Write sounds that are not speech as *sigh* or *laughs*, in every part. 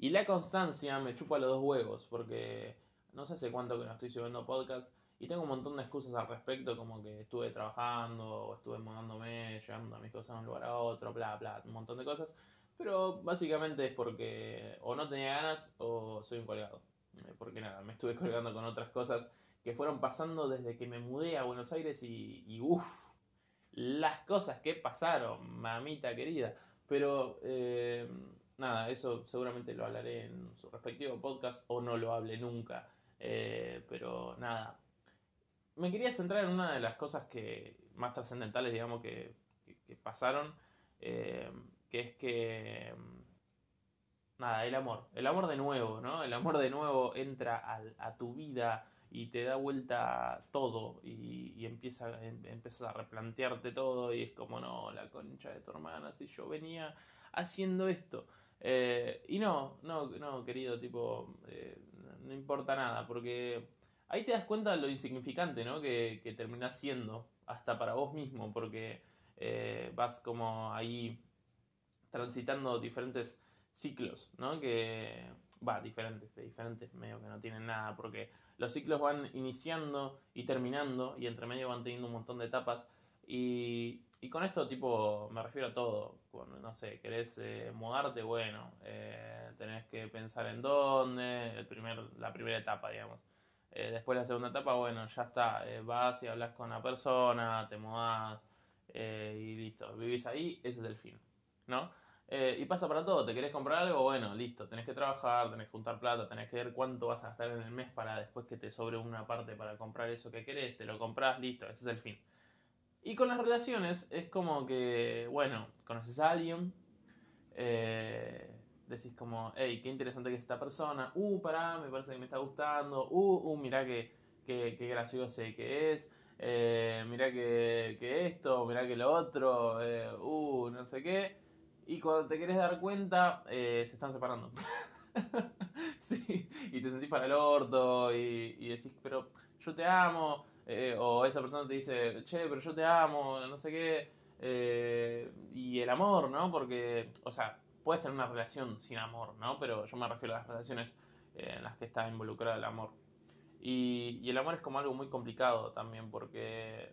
Y la constancia me chupa los dos huevos, porque no sé hace cuánto que no estoy subiendo podcast y tengo un montón de excusas al respecto, como que estuve trabajando, o estuve mudándome, llevando mis cosas de un lugar a otro, bla, bla, un montón de cosas. Pero básicamente es porque o no tenía ganas o soy un colgado. Eh, porque nada, me estuve colgando con otras cosas que fueron pasando desde que me mudé a Buenos Aires y, uff, las cosas que pasaron, mamita querida. Pero eh, nada, eso seguramente lo hablaré en su respectivo podcast o no lo hable nunca. Eh, pero nada, me quería centrar en una de las cosas que más trascendentales, digamos, que, pasaron, eh, que es que, nada, el amor, el amor de nuevo, ¿no? El amor de nuevo entra a tu vida y te da vuelta todo y, y empieza, em, empiezas a replantearte todo y es como, no, la concha de tu hermana, si yo venía haciendo esto. Eh, y no, no, no, querido, tipo, eh, no importa nada, porque ahí te das cuenta de lo insignificante, ¿no? Que, que terminás siendo, hasta para vos mismo, porque eh, vas como ahí transitando diferentes ciclos, ¿no? Que, va, diferentes, de diferentes, medio que no tienen nada, porque los ciclos van iniciando y terminando, y entre medio van teniendo un montón de etapas, y, y con esto, tipo, me refiero a todo. Cuando, no sé, querés eh, mudarte, bueno, eh, tenés que pensar en dónde, el primer, la primera etapa, digamos. Eh, después la segunda etapa, bueno, ya está, vas y hablas con la persona, te mudás y listo, vivís ahí, ese es el fin, ¿no? Y pasa para todo, te querés comprar algo, bueno, listo, tenés que trabajar, tenés que juntar plata, tenés que ver cuánto vas a gastar en el mes para después que te sobre una parte para comprar eso que querés, te lo compras, listo, ese es el fin. Y con las relaciones es como que, bueno, conoces a alguien, eh, decís como, hey, qué interesante que es esta persona, uh, pará, me parece que me está gustando, uh, uh, mirá que, que, gracioso que es, eh, mirá que, que, esto, mirá que lo otro, eh, uh, no sé qué. Y cuando te querés dar cuenta, eh, se están separando. *laughs* sí, y te sentís para el orto y, y decís, pero yo te amo, eh, o esa persona te dice, che, pero yo te amo, no sé qué, eh, y el amor, ¿no? Porque, o sea, puedes tener una relación sin amor, ¿no? Pero yo me refiero a las relaciones en las que está involucrado el amor. Y, y, el amor es como algo muy complicado también porque...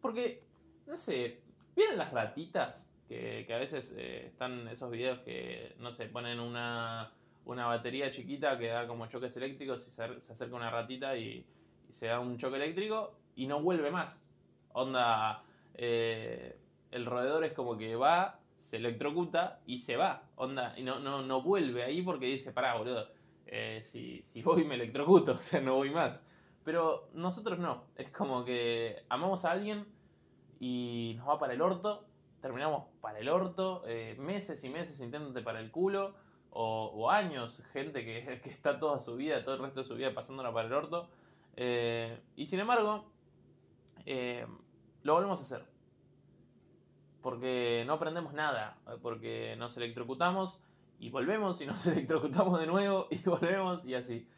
Porque, no sé, ¿vieron las ratitas? Que, a veces están esos videos que, no sé, ponen una, una batería chiquita que da como choques eléctricos y se, se acerca una ratita y se da un choque eléctrico y no vuelve más. Onda, eh, el roedor es como que va, se electrocuta y se va. Onda, y no, no, no vuelve ahí porque dice, pará, boludo, eh, si, si voy me electrocuto, *laughs* o sea, no voy más. Pero nosotros no, es como que amamos a alguien y nos va para el orto, terminamos para el orto, eh, meses y meses intentándote para el culo, o, años, gente *laughs* que, está toda su vida, todo el resto de su vida pasándola para el orto, eh, y sin embargo, eh, lo volvemos a hacer. Porque no aprendemos nada, porque nos electrocutamos y volvemos y nos *laughs* electrocutamos de nuevo y *laughs* volvemos y así.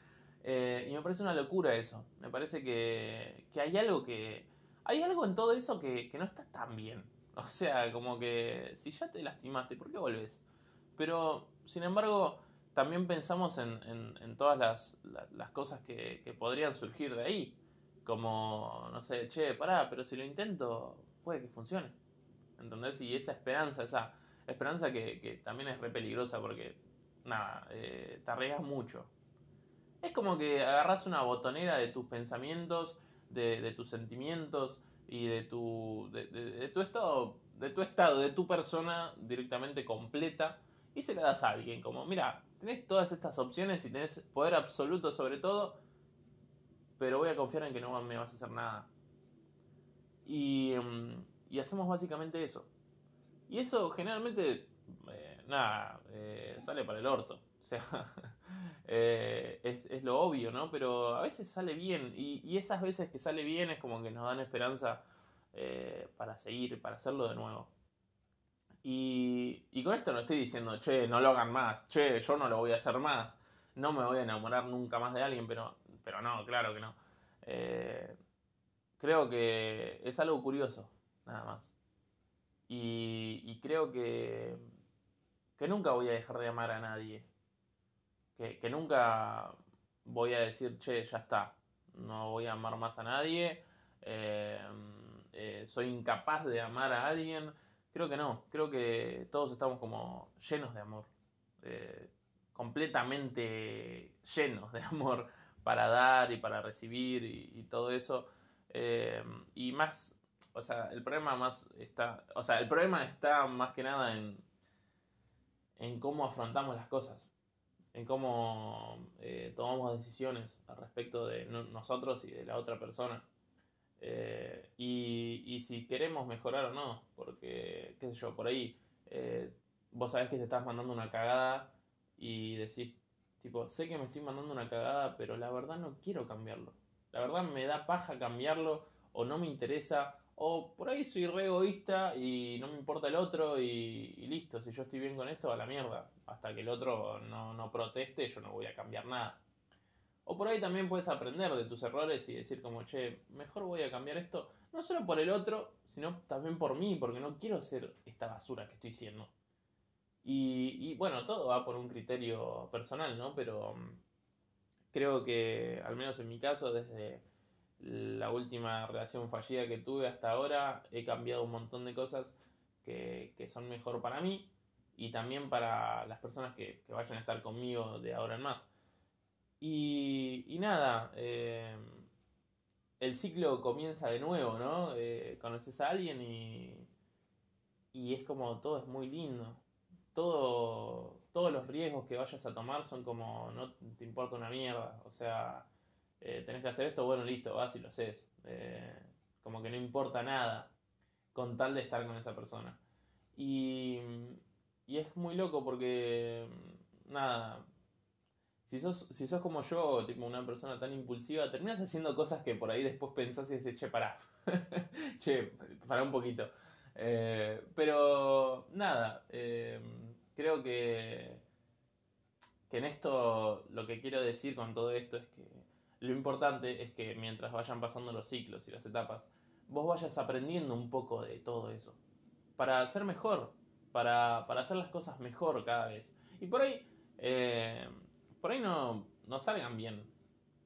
Y me parece una locura eso. Me parece que, hay algo que... Hay algo en todo eso que no está tan bien. *laughs* O sea, como que si ya te lastimaste, ¿por qué volves? Pero, sin embargo, también pensamos en, en, todas las, las, cosas que, que, podrían surgir de ahí. Como, no sé, che, pará, pero si lo intento, puede que funcione. ¿Entendés? Y esa esperanza, esa esperanza que, que también es re peligrosa porque, nada, eh, te arriesgas mucho. Es como que agarras una botonera de tus pensamientos, de, de tus sentimientos y de tu, de, de, tu estado, de tu estado, de tu persona directamente completa y se la das a alguien. Como, mira, tenés todas estas opciones y tenés poder absoluto sobre todo, pero voy a confiar en que no me vas a hacer nada. Y, em, y hacemos básicamente eso. Y eso generalmente, eh, nada, eh, sale para el orto. *laughs* O sea, eh, es, es, lo obvio, ¿no? Pero a veces sale bien. Y, y, esas veces que sale bien es como que nos dan esperanza para seguir, para hacerlo de nuevo. Y, y, con esto no estoy diciendo, che, no lo hagan más, che, yo no lo voy a hacer más, no me voy a enamorar nunca más de alguien, pero, pero no, claro que no. Eh, creo que es algo curioso, nada más. Y, y, creo que, que nunca voy a dejar de amar a nadie. Que, nunca voy a decir, che, ya está, no voy a amar más a nadie, eh, eh, soy incapaz de amar a alguien. Creo que no, creo que todos estamos como llenos de amor, eh, completamente llenos de *laughs* amor para dar y para recibir y, todo eso. y más, o sea, el problema más está, o sea, el problema está más que nada en, en cómo afrontamos las cosas en cómo eh, tomamos decisiones al respecto de nosotros y de la otra persona. Eh, y, si queremos mejorar o no, porque, qué sé yo, por ahí eh, vos sabés que te estás mandando una cagada y decís, tipo, sé que me estoy mandando una cagada, pero la verdad no quiero cambiarlo. La verdad me da paja cambiarlo o no me interesa o por ahí soy re egoísta y no me importa el otro y, listo, si yo estoy bien con esto, a la mierda. Hasta que el otro no, no proteste, yo no voy a cambiar nada. O por ahí también puedes aprender de tus errores y decir como, che, mejor voy a cambiar esto, no solo por el otro, sino también por mí, porque no quiero ser esta basura que estoy siendo. Y, y bueno, todo va por un criterio personal, ¿no? Pero mm, creo que, al menos en mi caso, desde la última relación fallida que tuve hasta ahora, he cambiado un montón de cosas que, son mejor para mí y también para las personas que, vayan a estar conmigo de ahora en más. Y, nada, eh, el ciclo comienza de nuevo, ¿no? Eh, conoces a alguien y, y es como todo es muy lindo. Todo, todos los riesgos que vayas a tomar son como no te importa una mierda. O sea, eh, tenés que hacer esto, bueno, listo, vas y lo haces. Eh, como que no importa nada con tal de estar con esa persona. Y, y es muy loco porque, nada, si sos, si sos como yo, tipo una persona tan impulsiva, terminas haciendo cosas que por ahí después pensás y dices, che, pará, *laughs* che, pará un poquito. Eh, pero, nada, creo que, que en esto lo que quiero decir con todo esto es que lo importante es que mientras vayan pasando los ciclos y las etapas, vos vayas aprendiendo un poco de todo eso. Para ser mejor, para, hacer las cosas mejor cada vez. Y por ahí, eh, por ahí no, no salgan bien.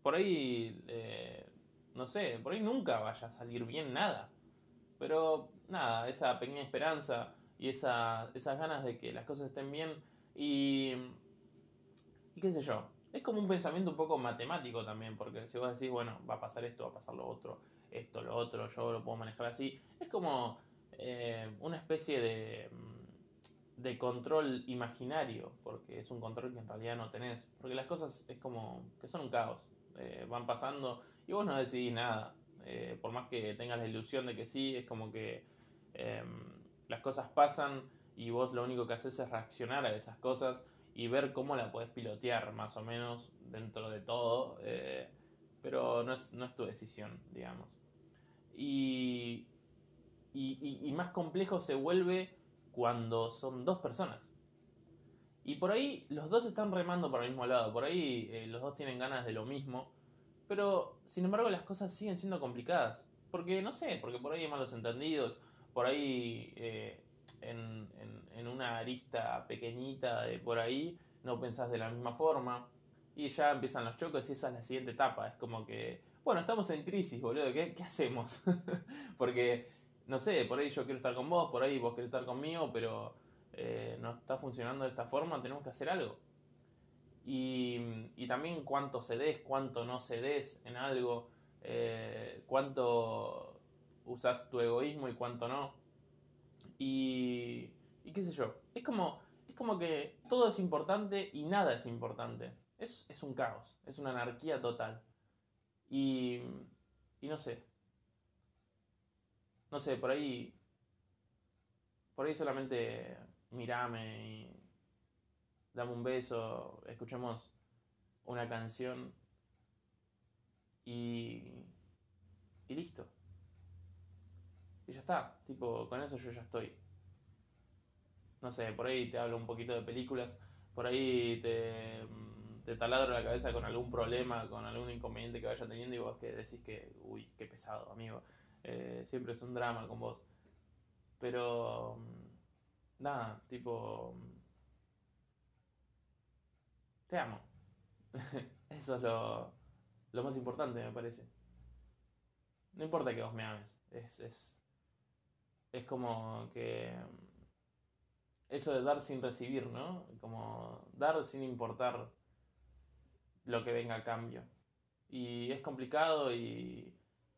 Por ahí, eh, no sé, por ahí nunca vaya a salir bien nada. Pero nada, esa pequeña esperanza y esa, esas ganas de que las cosas estén bien y, y qué sé yo, es como un pensamiento un poco matemático también, porque si vos decís, bueno, va a pasar esto, va a pasar lo otro, esto, lo otro, yo lo puedo manejar así, es como eh, una especie de, mm, de control imaginario, porque es un control que en realidad no tenés, porque las cosas es como que son un caos, eh, van pasando y vos no decidís nada, eh, por más que tengas la ilusión de que sí, es como que em, las cosas pasan y vos lo único que haces es reaccionar a esas cosas y ver cómo la puedes pilotear más o menos dentro de todo, eh, pero no es, no es tu decisión, digamos. Y, y, más complejo se vuelve cuando son dos personas. Y por ahí los dos están remando para el mismo lado, por ahí eh, los dos tienen ganas de lo mismo, pero sin embargo las cosas siguen siendo complicadas. Porque no sé, porque por ahí hay malos entendidos, por ahí eh, en, una arista pequeñita de por ahí, no pensás de la misma forma. Y ya empiezan los choques y esa es la siguiente etapa. Es como que, bueno, estamos en crisis, boludo, ¿qué, hacemos? *laughs* Porque, no sé, por ahí yo quiero estar con vos, por ahí vos querés estar conmigo, pero eh, no está funcionando de esta forma, tenemos que hacer algo. Y, y también cuánto cedes, cuánto no cedes en algo, eh, cuánto usas tu egoísmo y cuánto no. Y, y qué sé yo, es como, es como que todo es importante y nada es importante. Es, es un caos, es una anarquía total. Y, y no sé. No sé, por ahí. Por ahí solamente mirame y dame un beso, escuchemos una canción y, y listo. Y ya está, tipo, con eso yo ya estoy. No sé, por ahí te hablo un poquito de películas, por ahí te, mm, te taladro la cabeza con algún problema, con algún inconveniente que vaya teniendo y vos que decís que, uy, qué pesado, amigo. Eh, siempre es un drama con vos. Pero, mm, nada, tipo, mm, te amo. *laughs* Eso es lo, lo más importante, me parece. No importa que vos me ames. Es, es, es como que. Eso de dar sin recibir, ¿no? Como dar sin importar lo que venga a cambio. Y es complicado y,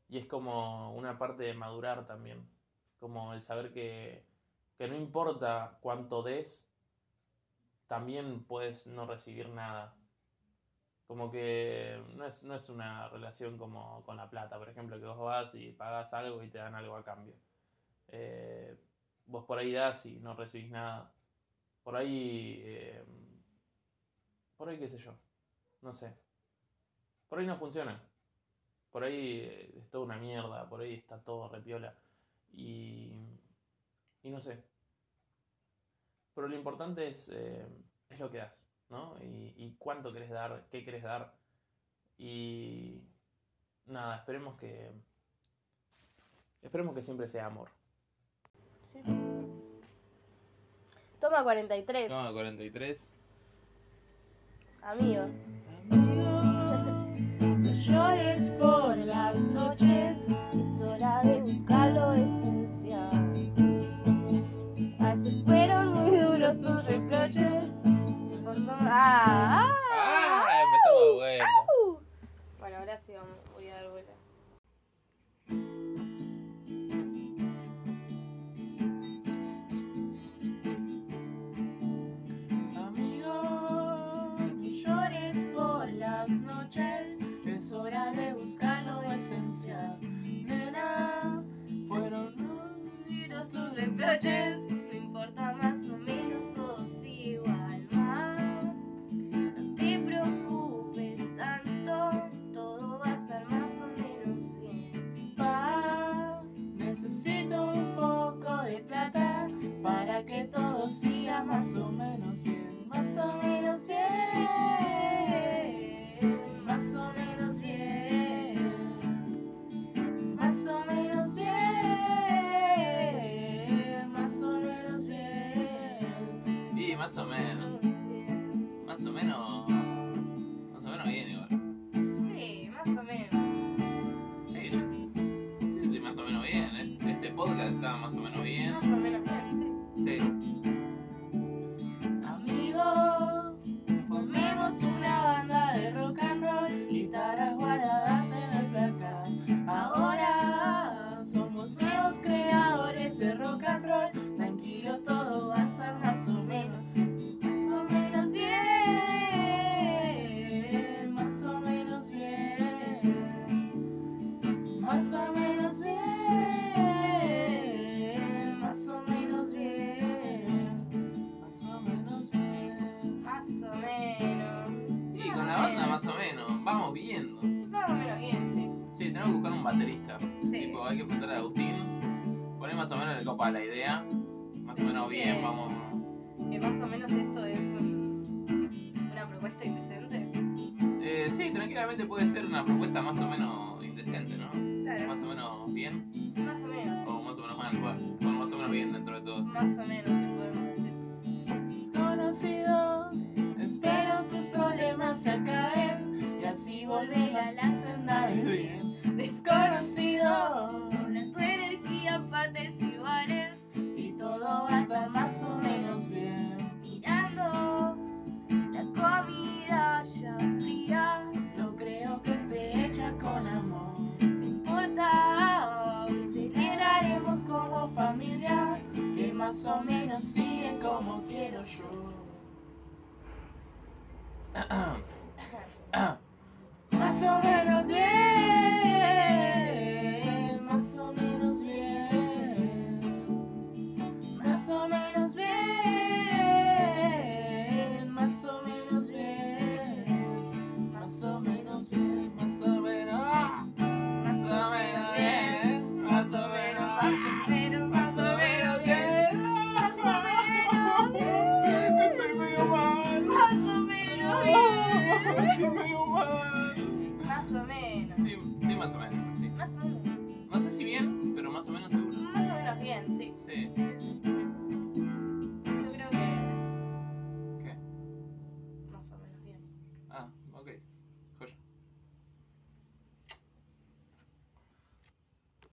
y es como una parte de madurar también. Como el saber que, que no importa cuánto des, también puedes no recibir nada. Como que no es, no es una relación como con la plata, por ejemplo, que vos vas y pagas algo y te dan algo a cambio. Eh, vos por ahí das y no recibís nada. Por ahí... Eh, por ahí qué sé yo. No sé. Por ahí no funciona. Por ahí eh, es toda una mierda. Por ahí está todo repiola. Y... Y no sé. Pero lo importante es, es lo que das, ¿no? Y, y cuánto querés dar, qué querés dar. Y nada, esperemos que. Esperemos que siempre sea amor. Sí. Toma 43, No, 43. amigo. No llores por las noches. Esencial. Nena, fueron los reproches, Sí, baterista. Sí. Tipo, hay que preguntarle a Agustín. Poner más o menos le copa la idea. Más o menos bien, Bien. vamos. Que más o menos esto es un- una propuesta indecente. Eh, sí, tranquilamente puede ser una propuesta más o menos indecente, ¿no? Claro, Más o menos bien. más o menos. O más o menos mal. Bueno, más o menos bien dentro de todos. Más o menos, si podemos decir. Desconocido, espero tus problemas se acaben y así volver a la senda del bien. Desconocido, Una tu energía en partes iguales. y todo va a estar más o menos bien. Mirando la comida ya fría. No creo que esté hecha con amor. No importa, hoy Celebraremos como familia que más o menos siguen como quiero yo. Más o menos bien, más o menos bien, más o menos